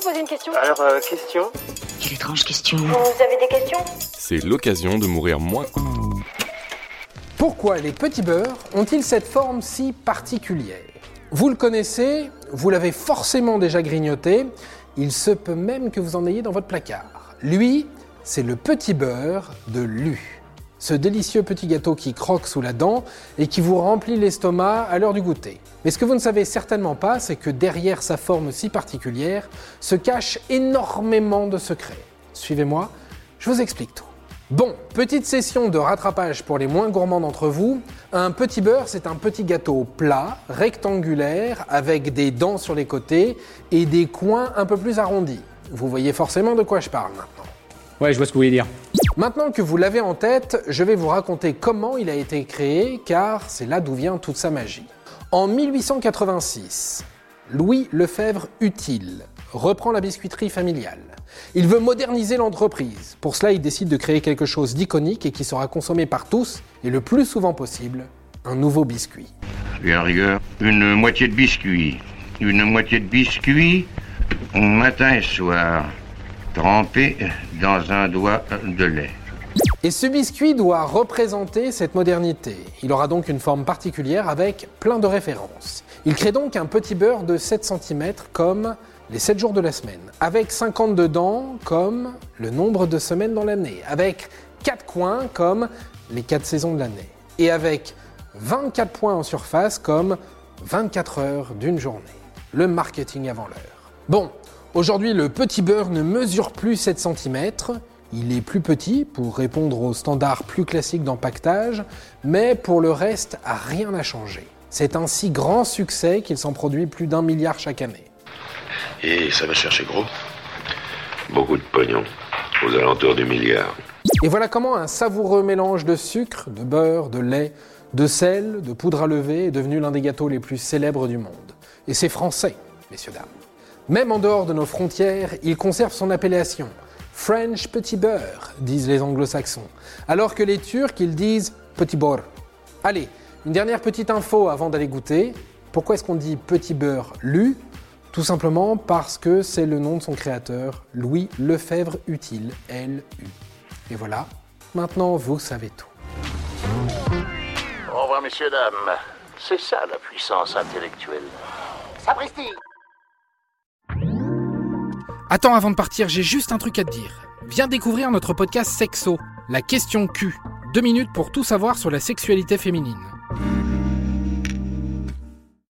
vous poser une question Alors, euh, question Quelle étrange question. Vous avez des questions? C'est l'occasion de mourir moins. Pourquoi les petits beurs ont-ils cette forme si particulière? Vous le connaissez, vous l'avez forcément déjà grignoté, il se peut même que vous en ayez dans votre placard. Lui, c'est le petit beurre de Lu. Ce délicieux petit gâteau qui croque sous la dent et qui vous remplit l'estomac à l'heure du goûter. Mais ce que vous ne savez certainement pas, c'est que derrière sa forme si particulière se cachent énormément de secrets. Suivez-moi, je vous explique tout. Bon, petite session de rattrapage pour les moins gourmands d'entre vous. Un petit beurre, c'est un petit gâteau plat, rectangulaire, avec des dents sur les côtés et des coins un peu plus arrondis. Vous voyez forcément de quoi je parle maintenant. Ouais, je vois ce que vous voulez dire. Maintenant que vous l'avez en tête, je vais vous raconter comment il a été créé, car c'est là d'où vient toute sa magie. En 1886, Louis Lefebvre Utile reprend la biscuiterie familiale. Il veut moderniser l'entreprise. Pour cela, il décide de créer quelque chose d'iconique et qui sera consommé par tous, et le plus souvent possible, un nouveau biscuit. À rigueur, une moitié de biscuit. Une moitié de biscuit, matin et soir, trempé dans un doigt de lait. Et ce biscuit doit représenter cette modernité. Il aura donc une forme particulière avec plein de références. Il crée donc un petit beurre de 7 cm comme les 7 jours de la semaine, avec 50 dedans comme le nombre de semaines dans l'année, avec 4 coins comme les 4 saisons de l'année, et avec 24 points en surface comme 24 heures d'une journée. Le marketing avant l'heure. Bon, aujourd'hui le petit beurre ne mesure plus 7 cm, il est plus petit pour répondre aux standards plus classiques d'empaquetage, mais pour le reste, rien n'a changé. C'est un si grand succès qu'il s'en produit plus d'un milliard chaque année. Et ça va chercher gros? Beaucoup de pognon, aux alentours du milliard. Et voilà comment un savoureux mélange de sucre, de beurre, de lait, de sel, de poudre à lever est devenu l'un des gâteaux les plus célèbres du monde. Et c'est français, messieurs, dames. Même en dehors de nos frontières, il conserve son appellation. French petit beurre, disent les anglo-saxons, alors que les Turcs, ils disent petit beurre. Allez, une dernière petite info avant d'aller goûter. Pourquoi est-ce qu'on dit petit beurre lu? Tout simplement parce que c'est le nom de son créateur, Louis Lefebvre Utile, L-U. Et voilà, maintenant vous savez tout. Au revoir, messieurs, dames. C'est ça la puissance intellectuelle. Sapristi Attends, avant de partir, j'ai juste un truc à te dire. Viens découvrir notre podcast Sexo, la question Q. Deux minutes pour tout savoir sur la sexualité féminine.